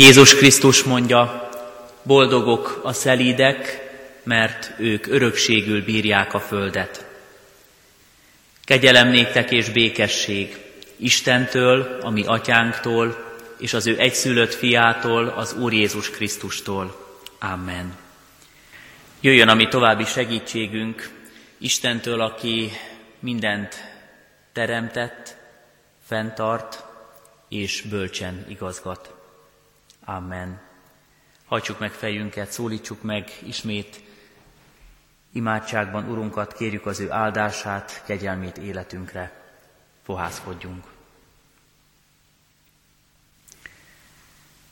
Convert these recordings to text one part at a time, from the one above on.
Jézus Krisztus mondja, boldogok a szelídek, mert ők örökségül bírják a földet. Kegyelem néktek és békesség Istentől, a mi atyánktól, és az ő egyszülött fiától, az Úr Jézus Krisztustól. Amen. Jöjjön a mi további segítségünk Istentől, aki mindent teremtett, fenntart és bölcsen igazgat. Amen. Hajtsuk meg fejünket, szólítsuk meg ismét imádságban Urunkat, kérjük az ő áldását, kegyelmét életünkre. Fohászkodjunk.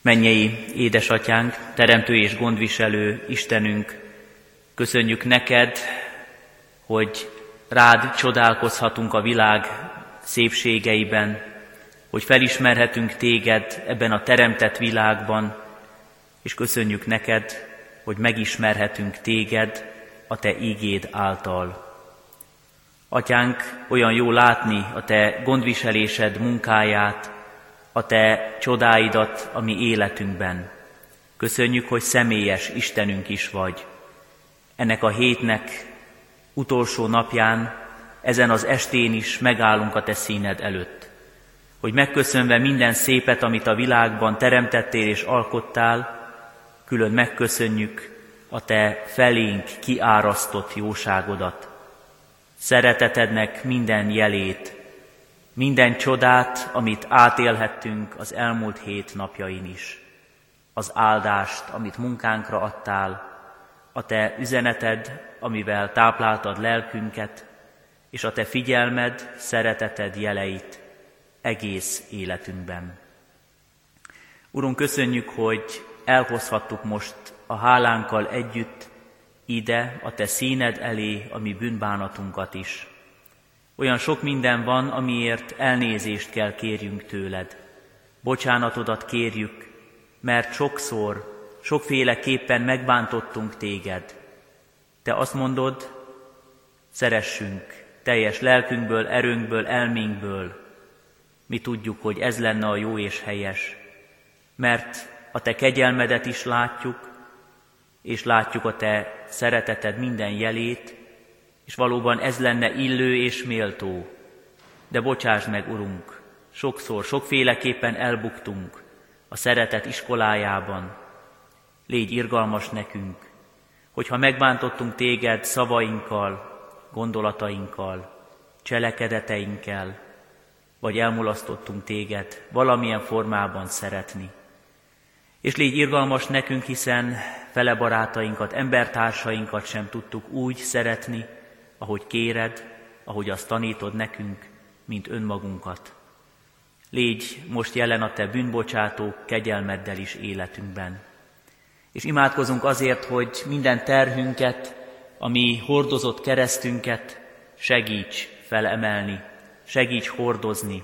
Mennyei édesatyánk, teremtő és gondviselő Istenünk, köszönjük neked, hogy rád csodálkozhatunk a világ szépségeiben, hogy felismerhetünk téged ebben a teremtett világban, és köszönjük neked, hogy megismerhetünk téged a te ígéd által. Atyánk, olyan jó látni a te gondviselésed munkáját, a te csodáidat a mi életünkben. Köszönjük, hogy személyes Istenünk is vagy. Ennek a hétnek utolsó napján, ezen az estén is megállunk a te színed előtt. Hogy megköszönve minden szépet, amit a világban teremtettél és alkottál, külön megköszönjük a te felénk kiárasztott jóságodat. Szeretetednek minden jelét, minden csodát, amit átélhettünk az elmúlt hét napjain is. Az áldást, amit munkánkra adtál, a te üzeneted, amivel tápláltad lelkünket, és a te figyelmed, szereteted jeleit egész életünkben. Urunk, köszönjük, hogy elhozhattuk most a hálánkkal együtt ide, a te színed elé, a mi bűnbánatunkat is. Olyan sok minden van, amiért elnézést kell kérjünk tőled. Bocsánatodat kérjük, mert sokszor, sokféleképpen megbántottunk téged. Te azt mondod, szeressünk teljes lelkünkből, erőnkből, elménkből. Mi tudjuk, hogy ez lenne a jó és helyes, mert a te kegyelmedet is látjuk, és látjuk a te szereteted minden jelét, és valóban ez lenne illő és méltó. De bocsáss meg, Urunk, sokszor, sokféleképpen elbuktunk a szeretet iskolájában. Légy irgalmas nekünk, hogyha megbántottunk téged szavainkkal, gondolatainkkal, cselekedeteinkkel, vagy elmulasztottunk téged valamilyen formában szeretni. És légy irgalmas nekünk, hiszen fele barátainkat, embertársainkat sem tudtuk úgy szeretni, ahogy kéred, ahogy azt tanítod nekünk, mint önmagunkat. Légy most jelen a Te bűnbocsátó kegyelmeddel is életünkben. És imádkozunk azért, hogy minden terhünket, ami hordozott keresztünket, segíts felemelni, segíts hordozni,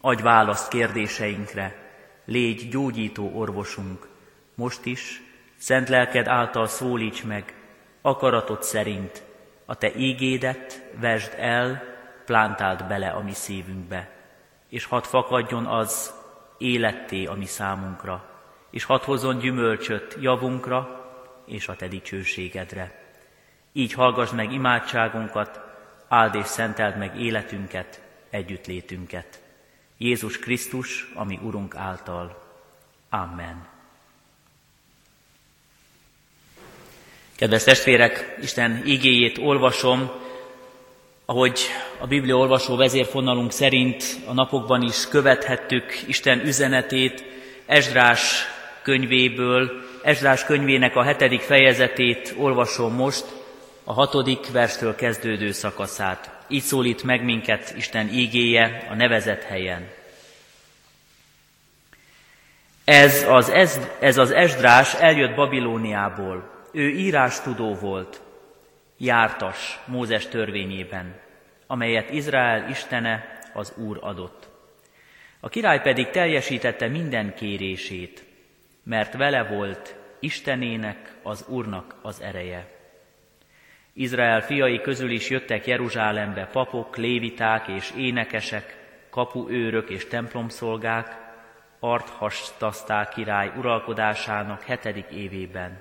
adj választ kérdéseinkre, légy gyógyító orvosunk, most is, szent lelked által szólíts meg, akaratod szerint, a te ígédet vesd el, plántáld bele a mi szívünkbe, és hadd fakadjon az életté a mi számunkra, és hadd hozzon gyümölcsöt javunkra és a te dicsőségedre. Így hallgass meg imádságunkat, áld és szenteld meg életünket, együttlétünket. Jézus Krisztus, ami Urunk által. Amen. Kedves testvérek, Isten igéjét olvasom, ahogy a Biblia olvasó vezérfonalunk szerint a napokban is követhettük Isten üzenetét Esdrás könyvéből, Esdrás könyvének a hetedik fejezetét olvasom most, a hatodik verstől kezdődő szakaszát. Így szólít meg minket Isten ígéje a nevezett helyen. Ez az, ez, ez az Esdrás eljött Babilóniából. Ő írástudó volt, jártas Mózes törvényében, amelyet Izrael istene az Úr adott. A király pedig teljesítette minden kérését, mert vele volt Istenének, az Úrnak az ereje. Izrael fiai közül is jöttek Jeruzsálembe papok, léviták és énekesek, kapuőrök és templomszolgák, Arthastasztál király uralkodásának hetedik évében.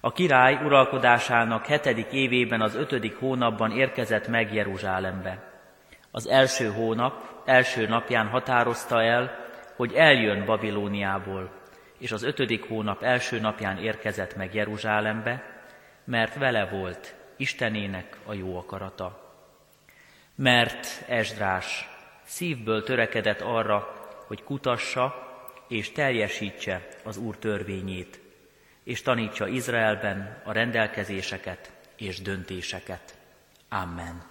A király uralkodásának hetedik évében az ötödik hónapban érkezett meg Jeruzsálembe. Az első hónap, első napján határozta el, hogy eljön Babilóniából, és az ötödik hónap első napján érkezett meg Jeruzsálembe, mert vele volt Istenének a jó akarata. Mert Esdrás szívből törekedett arra, hogy kutassa és teljesítse az Úr törvényét, és tanítsa Izraelben a rendelkezéseket és döntéseket. Amen.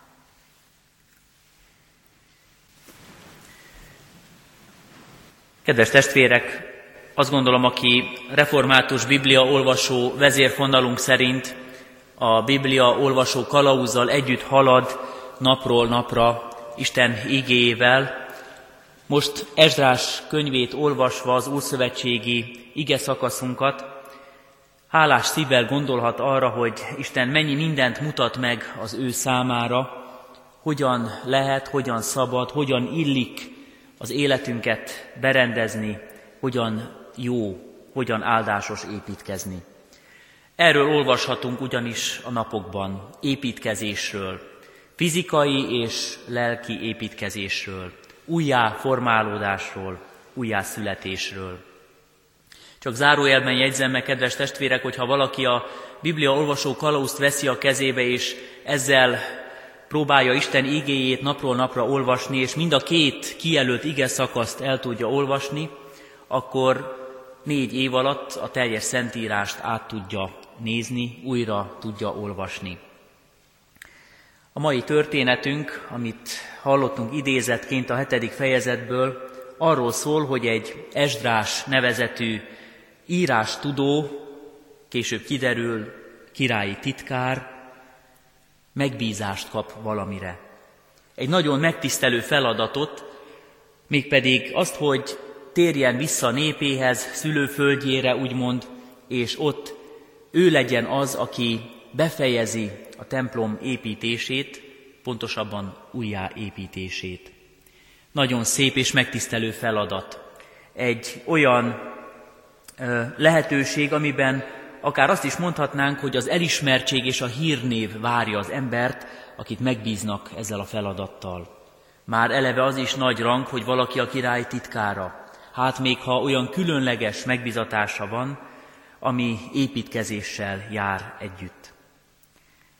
Kedves testvérek, azt gondolom, aki református Biblia olvasó vezérfonalunk szerint a Biblia olvasó kalauzzal együtt halad napról napra Isten igéjével, most Ezrás könyvét olvasva az Úrszövetségi ige szakaszunkat, hálás szívvel gondolhat arra, hogy Isten mennyi mindent mutat meg az ő számára, hogyan lehet, hogyan szabad, hogyan illik az életünket berendezni, hogyan jó, hogyan áldásos építkezni. Erről olvashatunk ugyanis a napokban, építkezésről, fizikai és lelki építkezésről, újjá formálódásról, újjá születésről. Csak zárójelben jegyzem meg, kedves testvérek, hogyha valaki a Biblia olvasó kalauzt veszi a kezébe, és ezzel próbálja Isten igéjét napról napra olvasni, és mind a két kijelölt ige szakaszt el tudja olvasni, akkor négy év alatt a teljes szentírást át tudja nézni, újra tudja olvasni. A mai történetünk, amit hallottunk idézetként a hetedik fejezetből, arról szól, hogy egy Esdrás nevezetű írás tudó, később kiderül királyi titkár, megbízást kap valamire. Egy nagyon megtisztelő feladatot, mégpedig azt, hogy térjen vissza népéhez, szülőföldjére, úgymond, és ott ő legyen az, aki befejezi a templom építését, pontosabban újjáépítését. Nagyon szép és megtisztelő feladat. Egy olyan lehetőség, amiben akár azt is mondhatnánk, hogy az elismertség és a hírnév várja az embert, akit megbíznak ezzel a feladattal. Már eleve az is nagy rang, hogy valaki a király titkára. Hát még ha olyan különleges megbizatása van, ami építkezéssel jár együtt.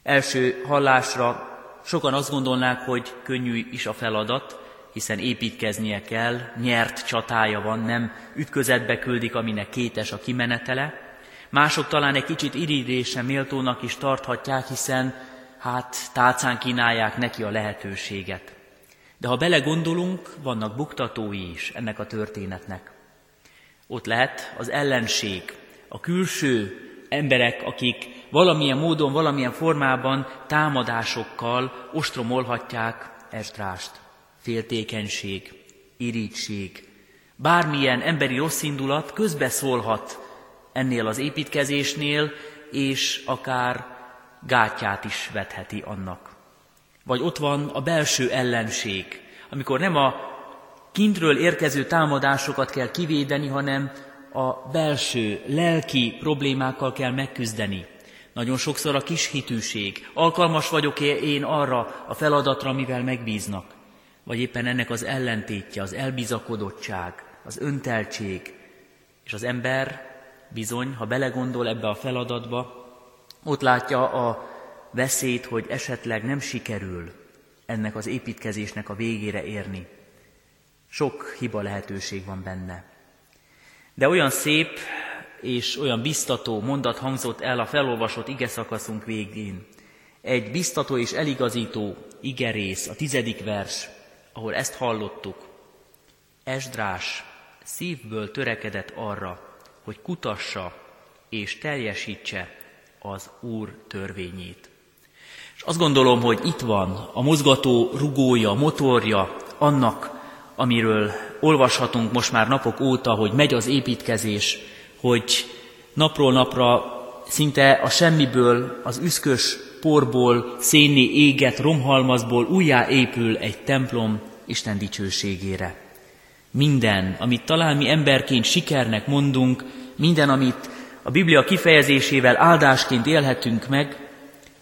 Első hallásra sokan azt gondolnák, hogy könnyű is a feladat, hiszen építkeznie kell, nyert csatája van, nem ütközetbe küldik, aminek kétes a kimenetele. Mások talán egy kicsit irigydése méltónak is tarthatják, hiszen hát tálcán kínálják neki a lehetőséget. De ha belegondolunk, vannak buktatói is ennek a történetnek. Ott lehet az ellenség, a külső emberek, akik valamilyen módon, valamilyen formában támadásokkal ostromolhatják Esdrást féltékenység, irítség, bármilyen emberi rosszindulat közbeszólhat ennél az építkezésnél, és akár gátját is vetheti annak. Vagy ott van a belső ellenség, amikor nem a kintről érkező támadásokat kell kivédeni, hanem a belső, lelki problémákkal kell megküzdeni. Nagyon sokszor a kis hitűség. Alkalmas vagyok-e én arra a feladatra, amivel megbíznak? vagy éppen ennek az ellentétje, az elbizakodottság, az önteltség, és az ember bizony, ha belegondol ebbe a feladatba, ott látja a veszélyt, hogy esetleg nem sikerül ennek az építkezésnek a végére érni. Sok hiba lehetőség van benne. De olyan szép és olyan biztató mondat hangzott el a felolvasott ige szakaszunk végén. Egy biztató és eligazító igerész, a tizedik vers, ahol ezt hallottuk, Esdrás szívből törekedett arra, hogy kutassa és teljesítse az Úr törvényét. És azt gondolom, hogy itt van a mozgató rugója, motorja annak, amiről olvashatunk most már napok óta, hogy megy az építkezés, hogy napról napra szinte a semmiből, az üszkös porból, szénni éget romhalmazból újjáépül egy templom Isten dicsőségére. Minden, amit talán mi emberként sikernek mondunk, minden, amit a Biblia kifejezésével áldásként élhetünk meg,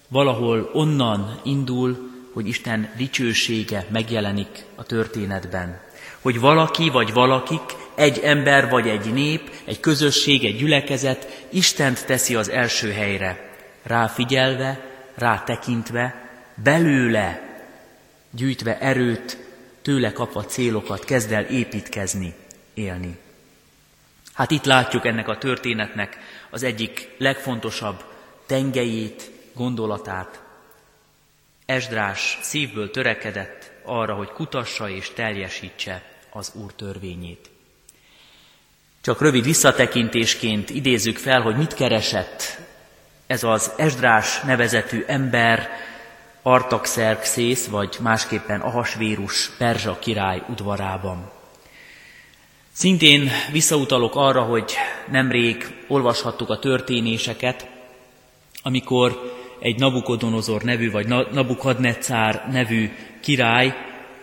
valahol onnan indul, hogy Isten dicsősége megjelenik a történetben. Hogy valaki vagy valakik, egy ember vagy egy nép, egy közösség, egy gyülekezet Istent teszi az első helyre, rá figyelve, rá tekintve, belőle gyűjtve erőt, tőle kapva célokat kezd el építkezni, élni. Hát itt látjuk ennek a történetnek az egyik legfontosabb tengelyét, gondolatát. Esdrás szívből törekedett arra, hogy kutassa és teljesítse az Úr törvényét. Csak rövid visszatekintésként idézzük fel, hogy mit keresett ez az Esdrás nevezetű ember Artaxerxész, vagy másképpen Ahasvérus Perzsa király udvarában. Szintén visszautalok arra, hogy nemrég olvashattuk a történéseket, amikor egy Nabukodonozor nevű, vagy Nabukadnetszár nevű király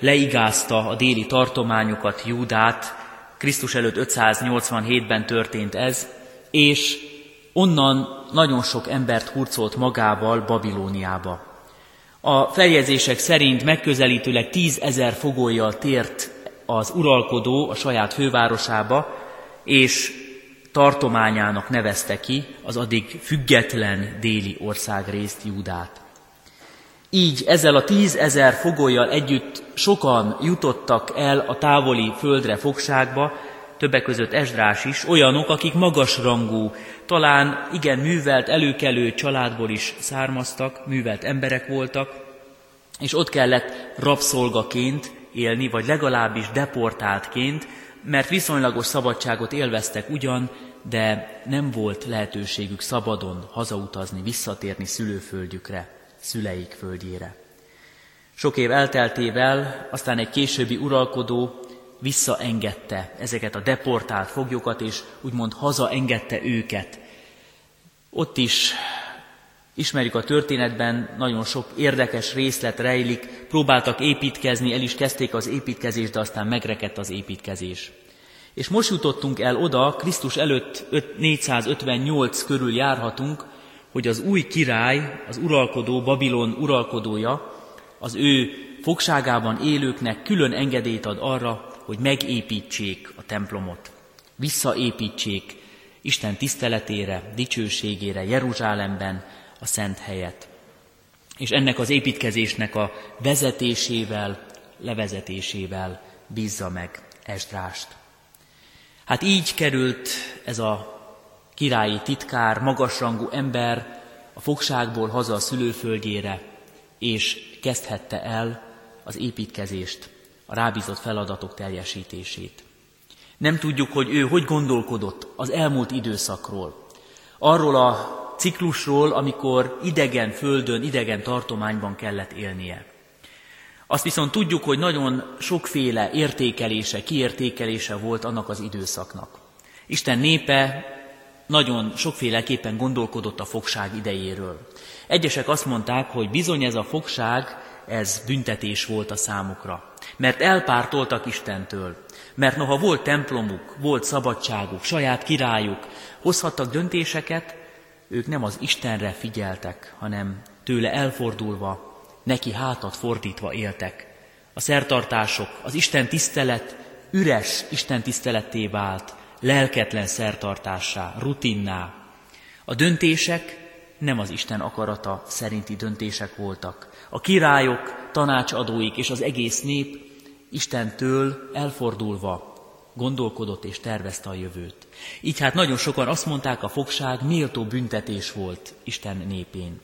leigázta a déli tartományokat, Júdát, Krisztus előtt 587-ben történt ez, és onnan nagyon sok embert hurcolt magával Babilóniába. A feljegyzések szerint megközelítőleg tízezer fogójjal tért az uralkodó a saját fővárosába, és tartományának nevezte ki az addig független déli országrészt Júdát. Így ezzel a tízezer fogolyjal együtt sokan jutottak el a távoli földre fogságba, többek között Esdrás is, olyanok, akik magasrangú, talán igen művelt, előkelő családból is származtak, művelt emberek voltak, és ott kellett rabszolgaként élni, vagy legalábbis deportáltként, mert viszonylagos szabadságot élveztek ugyan, de nem volt lehetőségük szabadon hazautazni, visszatérni szülőföldjükre, szüleik földjére. Sok év elteltével aztán egy későbbi uralkodó visszaengedte ezeket a deportált foglyokat, és úgymond hazaengedte őket. Ott is ismerjük a történetben, nagyon sok érdekes részlet rejlik, próbáltak építkezni, el is kezdték az építkezést, de aztán megrekedt az építkezés. És most jutottunk el oda, Krisztus előtt 458 körül járhatunk, hogy az új király, az uralkodó, Babilon uralkodója, az ő fogságában élőknek külön engedélyt ad arra, hogy megépítsék a templomot, visszaépítsék Isten tiszteletére, dicsőségére Jeruzsálemben a szent helyet. És ennek az építkezésnek a vezetésével, levezetésével bízza meg Esdrást. Hát így került ez a királyi titkár, magasrangú ember a fogságból haza a szülőföldjére, és kezdhette el az építkezést, a rábízott feladatok teljesítését. Nem tudjuk, hogy ő hogy gondolkodott az elmúlt időszakról, arról a ciklusról, amikor idegen földön, idegen tartományban kellett élnie. Azt viszont tudjuk, hogy nagyon sokféle értékelése, kiértékelése volt annak az időszaknak. Isten népe nagyon sokféleképpen gondolkodott a fogság idejéről. Egyesek azt mondták, hogy bizony ez a fogság, ez büntetés volt a számukra, mert elpártoltak Istentől, mert noha volt templomuk, volt szabadságuk, saját királyuk, hozhattak döntéseket, ők nem az Istenre figyeltek, hanem tőle elfordulva neki hátat fordítva éltek. A szertartások, az Isten tisztelet üres Isten tiszteletté vált, lelketlen szertartássá, rutinná. A döntések nem az Isten akarata szerinti döntések voltak. A királyok, tanácsadóik és az egész nép Istentől elfordulva gondolkodott és tervezte a jövőt. Így hát nagyon sokan azt mondták, a fogság méltó büntetés volt Isten népén.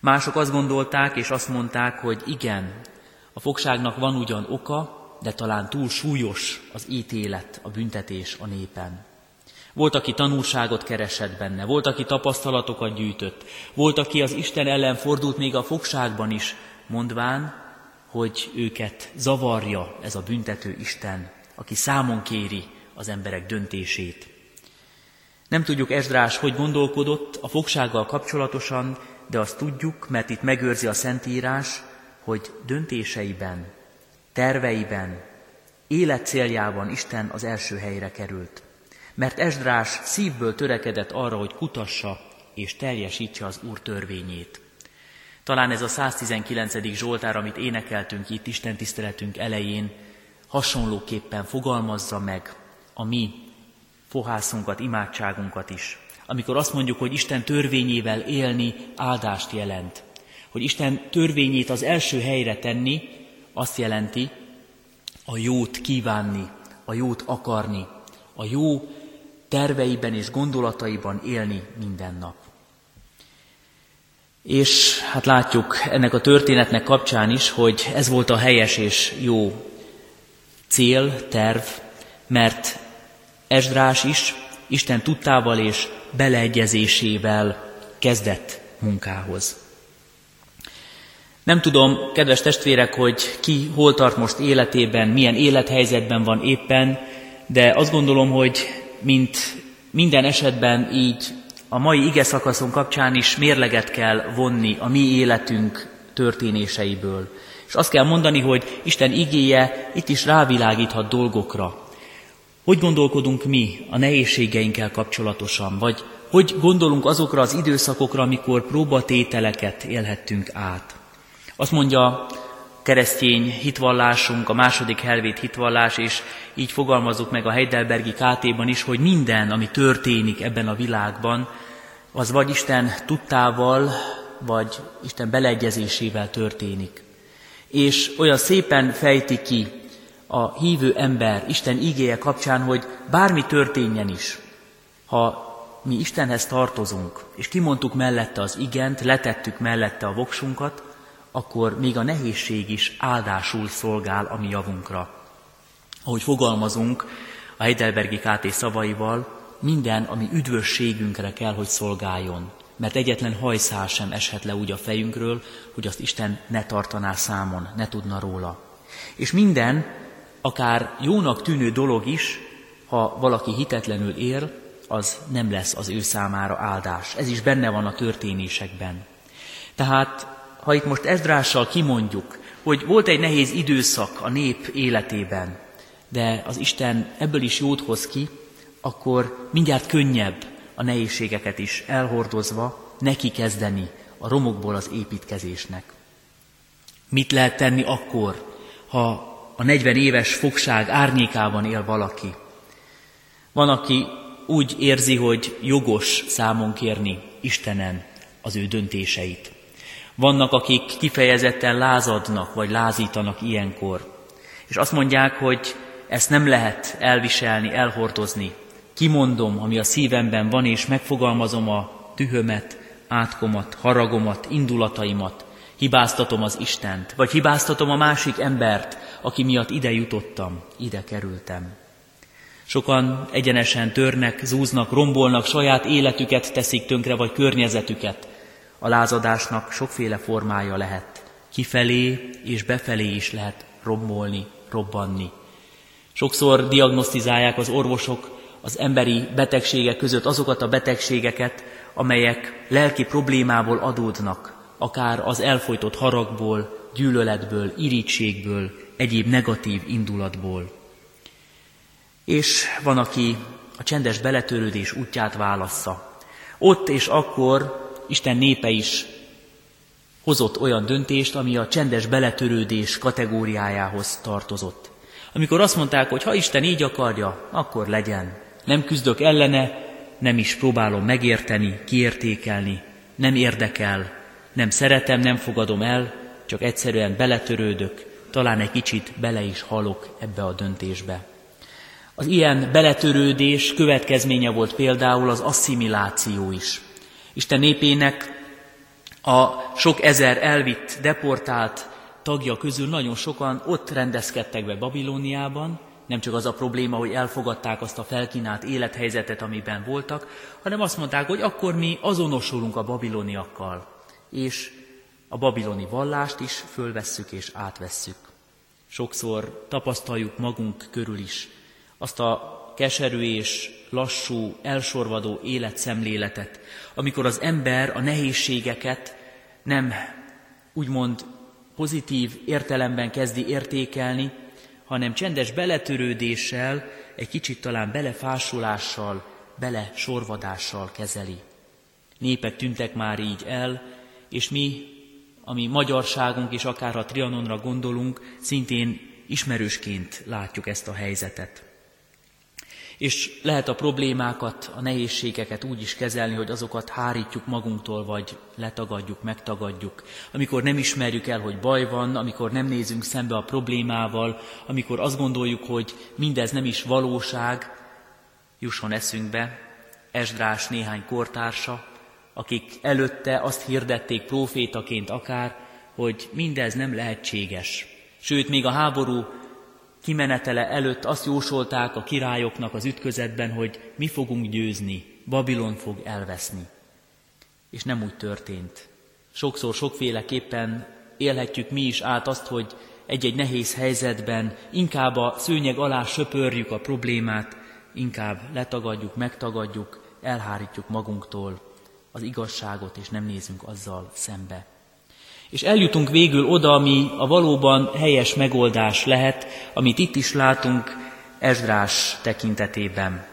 Mások azt gondolták és azt mondták, hogy igen, a fogságnak van ugyan oka, de talán túl súlyos az ítélet, a büntetés a népen. Volt, aki tanulságot keresett benne, volt, aki tapasztalatokat gyűjtött, volt, aki az Isten ellen fordult még a fogságban is, mondván, hogy őket zavarja ez a büntető Isten, aki számon kéri az emberek döntését. Nem tudjuk Esdrás, hogy gondolkodott a fogsággal kapcsolatosan, de azt tudjuk, mert itt megőrzi a Szentírás, hogy döntéseiben, terveiben Élet céljában Isten az első helyre került. Mert Esdrás szívből törekedett arra, hogy kutassa és teljesítse az Úr törvényét. Talán ez a 119. Zsoltár, amit énekeltünk itt Isten tiszteletünk elején, hasonlóképpen fogalmazza meg a mi fohászunkat, imádságunkat is. Amikor azt mondjuk, hogy Isten törvényével élni áldást jelent. Hogy Isten törvényét az első helyre tenni, azt jelenti a jót kívánni, a jót akarni, a jó terveiben és gondolataiban élni minden nap. És hát látjuk ennek a történetnek kapcsán is, hogy ez volt a helyes és jó cél, terv, mert Esdrás is Isten tudtával és beleegyezésével kezdett munkához. Nem tudom, kedves testvérek, hogy ki hol tart most életében, milyen élethelyzetben van éppen, de azt gondolom, hogy mint minden esetben így a mai ige szakaszon kapcsán is mérleget kell vonni a mi életünk történéseiből. És azt kell mondani, hogy Isten igéje itt is rávilágíthat dolgokra. Hogy gondolkodunk mi a nehézségeinkkel kapcsolatosan, vagy hogy gondolunk azokra az időszakokra, amikor próbatételeket élhettünk át. Azt mondja keresztény hitvallásunk, a második helvét hitvallás, és így fogalmazzuk meg a Heidelbergi KT-ban is, hogy minden, ami történik ebben a világban, az vagy Isten tudtával, vagy Isten beleegyezésével történik. És olyan szépen fejti ki a hívő ember Isten igéje kapcsán, hogy bármi történjen is, ha mi Istenhez tartozunk, és kimondtuk mellette az igent, letettük mellette a voksunkat, akkor még a nehézség is áldásul szolgál a mi javunkra. Ahogy fogalmazunk a Heidelbergi KT szavaival, minden, ami üdvösségünkre kell, hogy szolgáljon. Mert egyetlen hajszál sem eshet le úgy a fejünkről, hogy azt Isten ne tartaná számon, ne tudna róla. És minden, akár jónak tűnő dolog is, ha valaki hitetlenül él, az nem lesz az ő számára áldás. Ez is benne van a történésekben. Tehát, ha itt most Ezdrással kimondjuk, hogy volt egy nehéz időszak a nép életében, de az Isten ebből is jót hoz ki, akkor mindjárt könnyebb a nehézségeket is elhordozva neki kezdeni a romokból az építkezésnek. Mit lehet tenni akkor, ha a 40 éves fogság árnyékában él valaki? Van, aki úgy érzi, hogy jogos számon kérni Istenen az ő döntéseit. Vannak, akik kifejezetten lázadnak, vagy lázítanak ilyenkor. És azt mondják, hogy ezt nem lehet elviselni, elhordozni. Kimondom, ami a szívemben van, és megfogalmazom a dühömet, átkomat, haragomat, indulataimat, hibáztatom az Istent, vagy hibáztatom a másik embert, aki miatt ide jutottam, ide kerültem. Sokan egyenesen törnek, zúznak, rombolnak, saját életüket teszik tönkre, vagy környezetüket. A lázadásnak sokféle formája lehet. Kifelé és befelé is lehet rombolni, robbanni. Sokszor diagnosztizálják az orvosok az emberi betegségek között azokat a betegségeket, amelyek lelki problémából adódnak, akár az elfolytott haragból, gyűlöletből, irítségből, egyéb negatív indulatból és van, aki a csendes beletörődés útját válassza. Ott és akkor Isten népe is hozott olyan döntést, ami a csendes beletörődés kategóriájához tartozott. Amikor azt mondták, hogy ha Isten így akarja, akkor legyen. Nem küzdök ellene, nem is próbálom megérteni, kiértékelni, nem érdekel, nem szeretem, nem fogadom el, csak egyszerűen beletörődök, talán egy kicsit bele is halok ebbe a döntésbe. Az ilyen beletörődés következménye volt például az asszimiláció is. Isten népének a sok ezer elvitt, deportált tagja közül nagyon sokan ott rendezkedtek be Babilóniában, nem csak az a probléma, hogy elfogadták azt a felkínált élethelyzetet, amiben voltak, hanem azt mondták, hogy akkor mi azonosulunk a babiloniakkal, és a babiloni vallást is fölvesszük és átvesszük. Sokszor tapasztaljuk magunk körül is azt a keserű és lassú, elsorvadó életszemléletet, amikor az ember a nehézségeket nem úgymond pozitív értelemben kezdi értékelni, hanem csendes beletörődéssel, egy kicsit talán belefásulással, bele sorvadással kezeli. Népek tűntek már így el, és mi, ami magyarságunk és akár a Trianonra gondolunk, szintén ismerősként látjuk ezt a helyzetet. És lehet a problémákat, a nehézségeket úgy is kezelni, hogy azokat hárítjuk magunktól, vagy letagadjuk, megtagadjuk. Amikor nem ismerjük el, hogy baj van, amikor nem nézünk szembe a problémával, amikor azt gondoljuk, hogy mindez nem is valóság, jusson eszünkbe Esdrás néhány kortársa, akik előtte azt hirdették profétaként akár, hogy mindez nem lehetséges. Sőt, még a háború kimenetele előtt azt jósolták a királyoknak az ütközetben, hogy mi fogunk győzni, Babilon fog elveszni. És nem úgy történt. Sokszor sokféleképpen élhetjük mi is át azt, hogy egy-egy nehéz helyzetben inkább a szőnyeg alá söpörjük a problémát, inkább letagadjuk, megtagadjuk, elhárítjuk magunktól az igazságot, és nem nézünk azzal szembe. És eljutunk végül oda, ami a valóban helyes megoldás lehet, amit itt is látunk Esdrás tekintetében.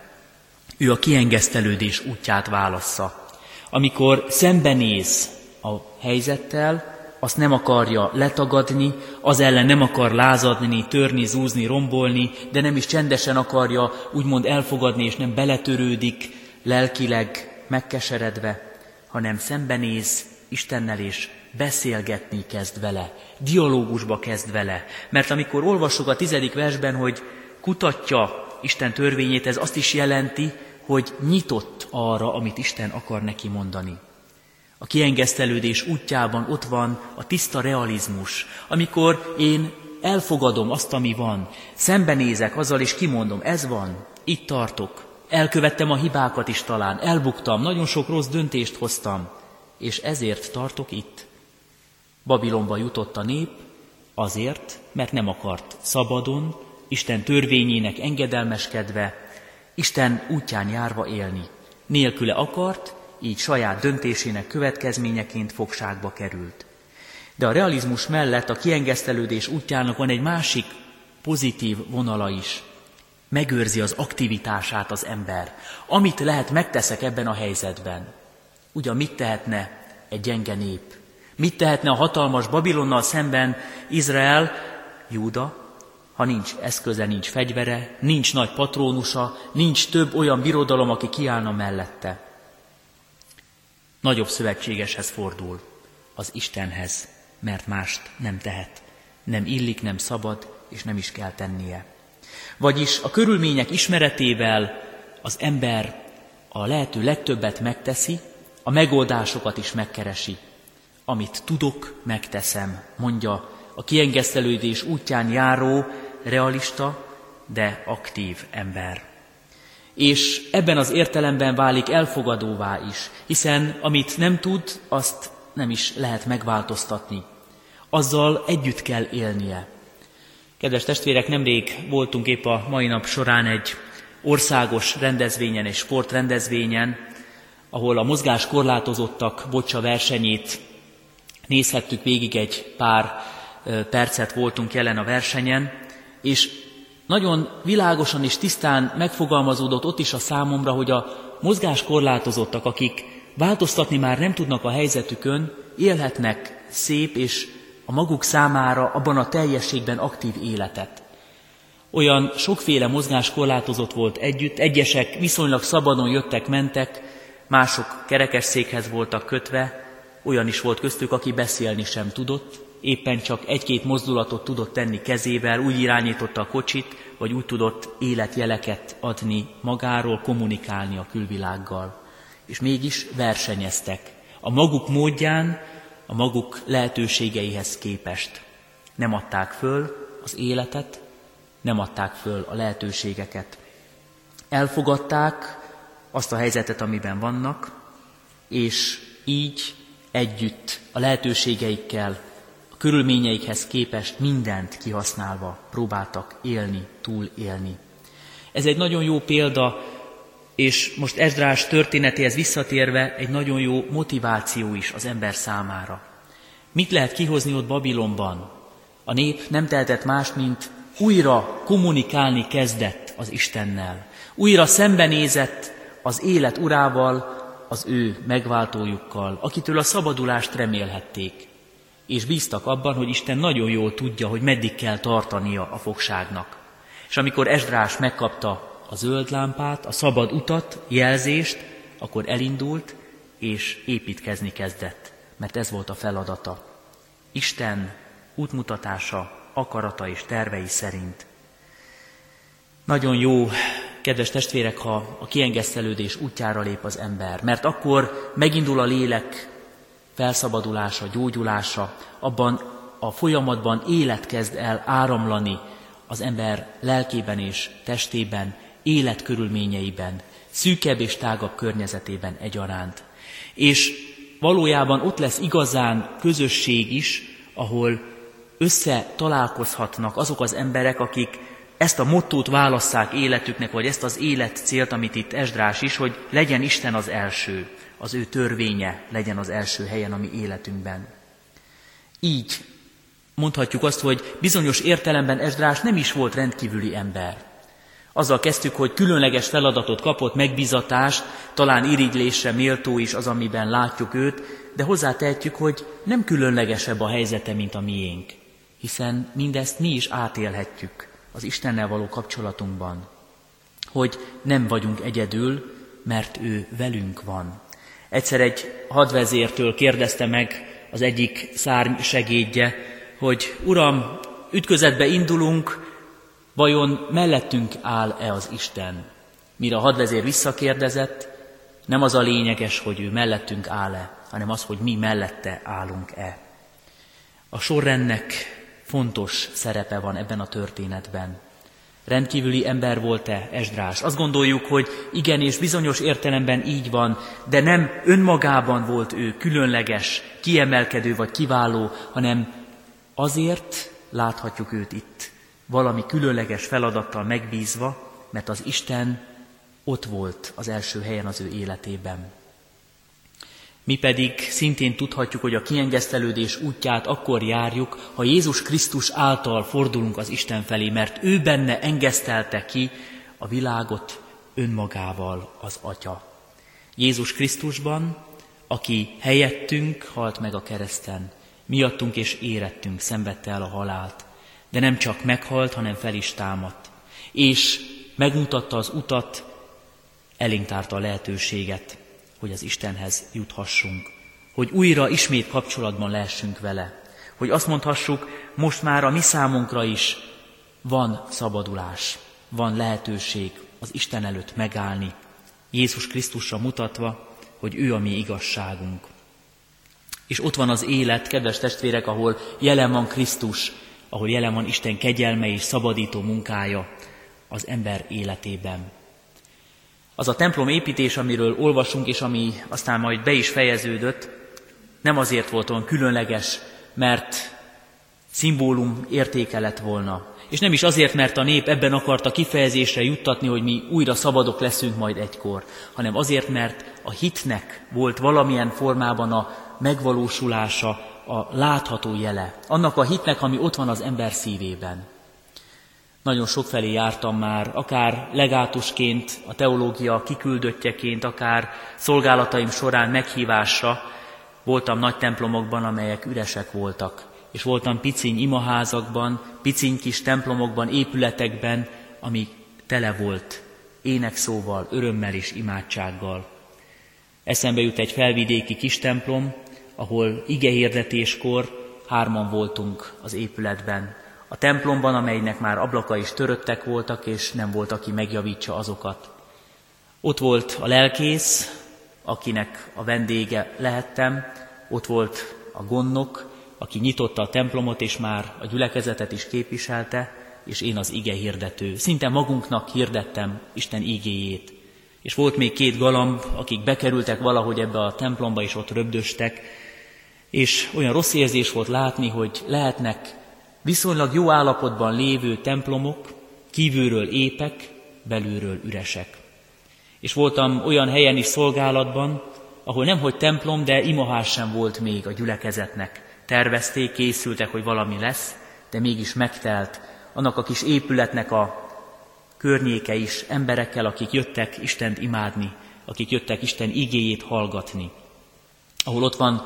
Ő a kiengesztelődés útját válassza. Amikor szembenéz a helyzettel, azt nem akarja letagadni, az ellen nem akar lázadni, törni, zúzni, rombolni, de nem is csendesen akarja úgymond elfogadni, és nem beletörődik lelkileg megkeseredve, hanem szembenéz Istennel és beszélgetni kezd vele, dialógusba kezd vele. Mert amikor olvassuk a tizedik versben, hogy kutatja Isten törvényét, ez azt is jelenti, hogy nyitott arra, amit Isten akar neki mondani. A kiengesztelődés útjában ott van a tiszta realizmus, amikor én elfogadom azt, ami van, szembenézek azzal, és kimondom, ez van, itt tartok, elkövettem a hibákat is talán, elbuktam, nagyon sok rossz döntést hoztam, és ezért tartok itt. Babilonba jutott a nép azért, mert nem akart szabadon, Isten törvényének engedelmeskedve, Isten útján járva élni. Nélküle akart, így saját döntésének következményeként fogságba került. De a realizmus mellett a kiengesztelődés útjának van egy másik pozitív vonala is. Megőrzi az aktivitását az ember. Amit lehet, megteszek ebben a helyzetben. Ugyan mit tehetne egy gyenge nép? Mit tehetne a hatalmas Babilonnal szemben Izrael, Júda, ha nincs eszköze, nincs fegyvere, nincs nagy patrónusa, nincs több olyan birodalom, aki kiállna mellette. Nagyobb szövetségeshez fordul, az Istenhez, mert mást nem tehet. Nem illik, nem szabad, és nem is kell tennie. Vagyis a körülmények ismeretével az ember a lehető legtöbbet megteszi, a megoldásokat is megkeresi. Amit tudok, megteszem, mondja a kiengesztelődés útján járó, realista, de aktív ember. És ebben az értelemben válik elfogadóvá is, hiszen amit nem tud, azt nem is lehet megváltoztatni. Azzal együtt kell élnie. Kedves testvérek, nemrég voltunk épp a mai nap során egy országos rendezvényen, egy sportrendezvényen, ahol a mozgás korlátozottak bocsa versenyét nézhettük végig egy pár percet voltunk jelen a versenyen, és nagyon világosan és tisztán megfogalmazódott ott is a számomra, hogy a mozgás korlátozottak, akik változtatni már nem tudnak a helyzetükön, élhetnek szép és a maguk számára abban a teljességben aktív életet. Olyan sokféle mozgás korlátozott volt együtt, egyesek viszonylag szabadon jöttek, mentek, mások kerekesszékhez voltak kötve, olyan is volt köztük, aki beszélni sem tudott, éppen csak egy-két mozdulatot tudott tenni kezével, úgy irányította a kocsit, vagy úgy tudott életjeleket adni magáról, kommunikálni a külvilággal. És mégis versenyeztek. A maguk módján, a maguk lehetőségeihez képest. Nem adták föl az életet, nem adták föl a lehetőségeket. Elfogadták azt a helyzetet, amiben vannak, és így együtt a lehetőségeikkel, a körülményeikhez képest mindent kihasználva próbáltak élni, túlélni. Ez egy nagyon jó példa, és most Esdrás történetéhez visszatérve egy nagyon jó motiváció is az ember számára. Mit lehet kihozni ott Babilonban? A nép nem tehetett más, mint újra kommunikálni kezdett az Istennel. Újra szembenézett az élet urával, az ő megváltójukkal, akitől a szabadulást remélhették, és bíztak abban, hogy Isten nagyon jól tudja, hogy meddig kell tartania a fogságnak. És amikor Esdrás megkapta a zöld lámpát, a szabad utat, jelzést, akkor elindult, és építkezni kezdett, mert ez volt a feladata. Isten útmutatása, akarata és tervei szerint. Nagyon jó, kedves testvérek, ha a kiengesztelődés útjára lép az ember, mert akkor megindul a lélek felszabadulása, gyógyulása, abban a folyamatban élet kezd el áramlani az ember lelkében és testében, életkörülményeiben, szűkebb és tágabb környezetében egyaránt. És valójában ott lesz igazán közösség is, ahol összetalálkozhatnak azok az emberek, akik ezt a mottót válasszák életüknek, vagy ezt az élet célt, amit itt Esdrás is, hogy legyen Isten az első, az ő törvénye legyen az első helyen a mi életünkben. Így mondhatjuk azt, hogy bizonyos értelemben Esdrás nem is volt rendkívüli ember. Azzal kezdtük, hogy különleges feladatot kapott, megbizatást, talán irigylésre méltó is az, amiben látjuk őt, de hozzátehetjük, hogy nem különlegesebb a helyzete, mint a miénk, hiszen mindezt mi is átélhetjük az Istennel való kapcsolatunkban, hogy nem vagyunk egyedül, mert ő velünk van. Egyszer egy hadvezértől kérdezte meg az egyik szárny segédje, hogy Uram, ütközetbe indulunk, vajon mellettünk áll-e az Isten? Mire a hadvezér visszakérdezett, nem az a lényeges, hogy ő mellettünk áll-e, hanem az, hogy mi mellette állunk-e. A sorrendnek fontos szerepe van ebben a történetben. Rendkívüli ember volt-e Esdrás? Azt gondoljuk, hogy igen, és bizonyos értelemben így van, de nem önmagában volt ő különleges, kiemelkedő vagy kiváló, hanem azért láthatjuk őt itt, valami különleges feladattal megbízva, mert az Isten ott volt az első helyen az ő életében. Mi pedig szintén tudhatjuk, hogy a kiengesztelődés útját akkor járjuk, ha Jézus Krisztus által fordulunk az Isten felé, mert ő benne engesztelte ki a világot önmagával az Atya. Jézus Krisztusban, aki helyettünk halt meg a kereszten, miattunk és érettünk szenvedte el a halált, de nem csak meghalt, hanem fel is támadt, és megmutatta az utat, elénk tárta a lehetőséget, hogy az Istenhez juthassunk, hogy újra ismét kapcsolatban lehessünk vele, hogy azt mondhassuk, most már a mi számunkra is van szabadulás, van lehetőség az Isten előtt megállni, Jézus Krisztusra mutatva, hogy ő a mi igazságunk. És ott van az élet, kedves testvérek, ahol jelen van Krisztus, ahol jelen van Isten kegyelme és szabadító munkája az ember életében. Az a templom építés, amiről olvasunk, és ami aztán majd be is fejeződött, nem azért volt olyan különleges, mert szimbólum értéke lett volna. És nem is azért, mert a nép ebben akarta kifejezésre juttatni, hogy mi újra szabadok leszünk majd egykor, hanem azért, mert a hitnek volt valamilyen formában a megvalósulása, a látható jele. Annak a hitnek, ami ott van az ember szívében. Nagyon sokfelé jártam már, akár legátusként, a teológia kiküldöttjeként, akár szolgálataim során meghívásra. Voltam nagy templomokban, amelyek üresek voltak, és voltam piciny imaházakban, piciny kis templomokban, épületekben, ami tele volt énekszóval, örömmel és imádsággal. Eszembe jut egy felvidéki kis templom, ahol igehirdetéskor hárman voltunk az épületben, a templomban, amelynek már ablaka is töröttek voltak, és nem volt, aki megjavítsa azokat. Ott volt a lelkész, akinek a vendége lehettem, ott volt a gondnok, aki nyitotta a templomot, és már a gyülekezetet is képviselte, és én az ige hirdető. Szinte magunknak hirdettem Isten igéjét. És volt még két galamb, akik bekerültek valahogy ebbe a templomba, és ott röbdöstek, és olyan rossz érzés volt látni, hogy lehetnek viszonylag jó állapotban lévő templomok, kívülről épek, belülről üresek. És voltam olyan helyen is szolgálatban, ahol nemhogy templom, de imahás sem volt még a gyülekezetnek. Tervezték, készültek, hogy valami lesz, de mégis megtelt annak a kis épületnek a környéke is emberekkel, akik jöttek Istent imádni, akik jöttek Isten igéjét hallgatni. Ahol ott van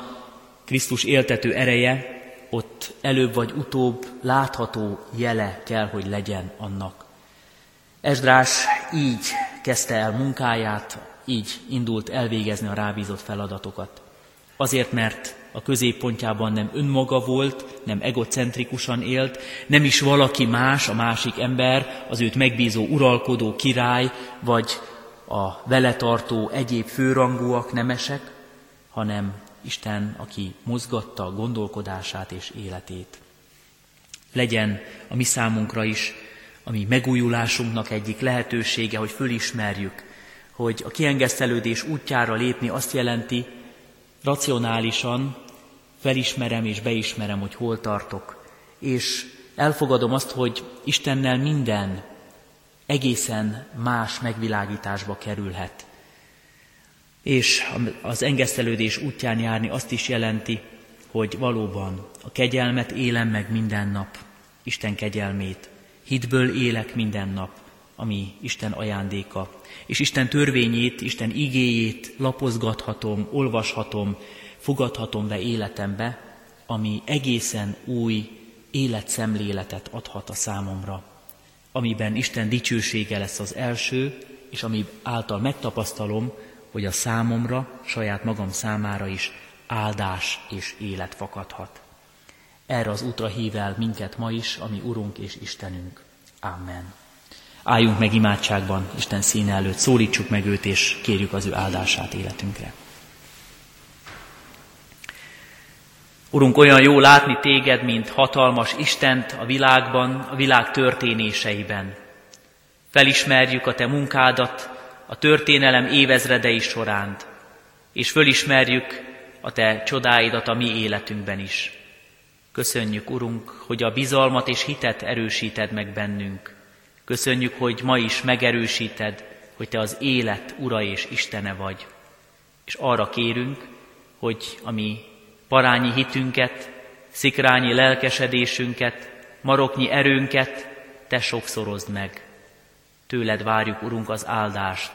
Krisztus éltető ereje, ott előbb vagy utóbb látható jele kell, hogy legyen annak. Esdrás így kezdte el munkáját, így indult elvégezni a rábízott feladatokat. Azért, mert a középpontjában nem önmaga volt, nem egocentrikusan élt, nem is valaki más, a másik ember, az őt megbízó uralkodó király, vagy a vele tartó egyéb főrangúak, nemesek, hanem Isten, aki mozgatta gondolkodását és életét. Legyen a mi számunkra is, a mi megújulásunknak egyik lehetősége, hogy fölismerjük, hogy a kiengesztelődés útjára lépni azt jelenti, racionálisan felismerem és beismerem, hogy hol tartok, és elfogadom azt, hogy Istennel minden egészen más megvilágításba kerülhet. És az engesztelődés útján járni azt is jelenti, hogy valóban a kegyelmet élem meg minden nap, Isten kegyelmét, hitből élek minden nap, ami Isten ajándéka. És Isten törvényét, Isten igéjét lapozgathatom, olvashatom, fogadhatom be életembe, ami egészen új életszemléletet adhat a számomra, amiben Isten dicsősége lesz az első, és ami által megtapasztalom, hogy a számomra, saját magam számára is áldás és élet fakadhat. Erre az útra hív el minket ma is, ami Urunk és Istenünk. Amen. Álljunk meg imádságban Isten színe előtt, szólítsuk meg őt, és kérjük az ő áldását életünkre. Urunk, olyan jó látni téged, mint hatalmas Istent a világban, a világ történéseiben. Felismerjük a te munkádat a történelem évezredei során, és fölismerjük a te csodáidat a mi életünkben is. Köszönjük, Urunk, hogy a bizalmat és hitet erősíted meg bennünk. Köszönjük, hogy ma is megerősíted, hogy Te az élet Ura és Istene vagy. És arra kérünk, hogy a mi parányi hitünket, szikrányi lelkesedésünket, maroknyi erőnket Te sokszorozd meg. Tőled várjuk, Urunk, az áldást,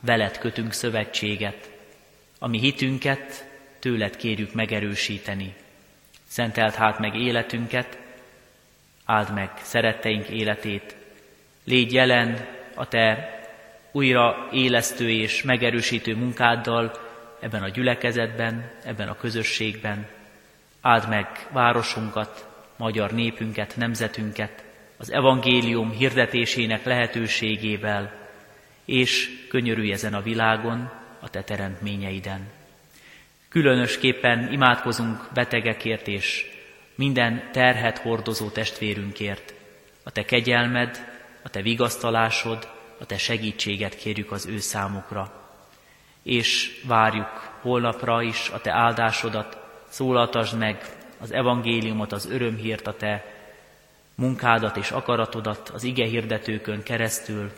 veled kötünk szövetséget, ami hitünket tőled kérjük megerősíteni. Szentelt hát meg életünket, áld meg szeretteink életét, légy jelen a Te újra élesztő és megerősítő munkáddal ebben a gyülekezetben, ebben a közösségben. Áld meg városunkat, magyar népünket, nemzetünket, az evangélium hirdetésének lehetőségével, és könyörülj ezen a világon, a Te teremtményeiden. Különösképpen imádkozunk betegekért és minden terhet hordozó testvérünkért. A Te kegyelmed, a Te vigasztalásod, a Te segítséget kérjük az ő számukra. És várjuk holnapra is a Te áldásodat, szólaltasd meg az evangéliumot, az örömhírt, a Te munkádat és akaratodat az ige hirdetőkön keresztül,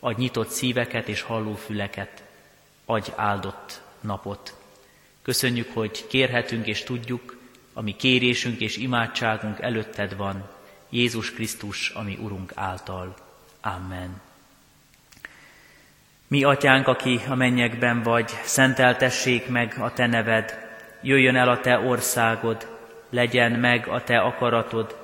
adj nyitott szíveket és halló füleket, adj áldott napot. Köszönjük, hogy kérhetünk és tudjuk, ami kérésünk és imádságunk előtted van, Jézus Krisztus, ami Urunk által. Amen. Mi, atyánk, aki a mennyekben vagy, szenteltessék meg a te neved, jöjjön el a te országod, legyen meg a te akaratod,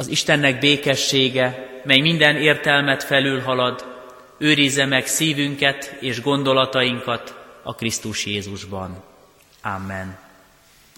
Az Istennek békessége, mely minden értelmet felülhalad, őrizze meg szívünket és gondolatainkat a Krisztus Jézusban. Amen.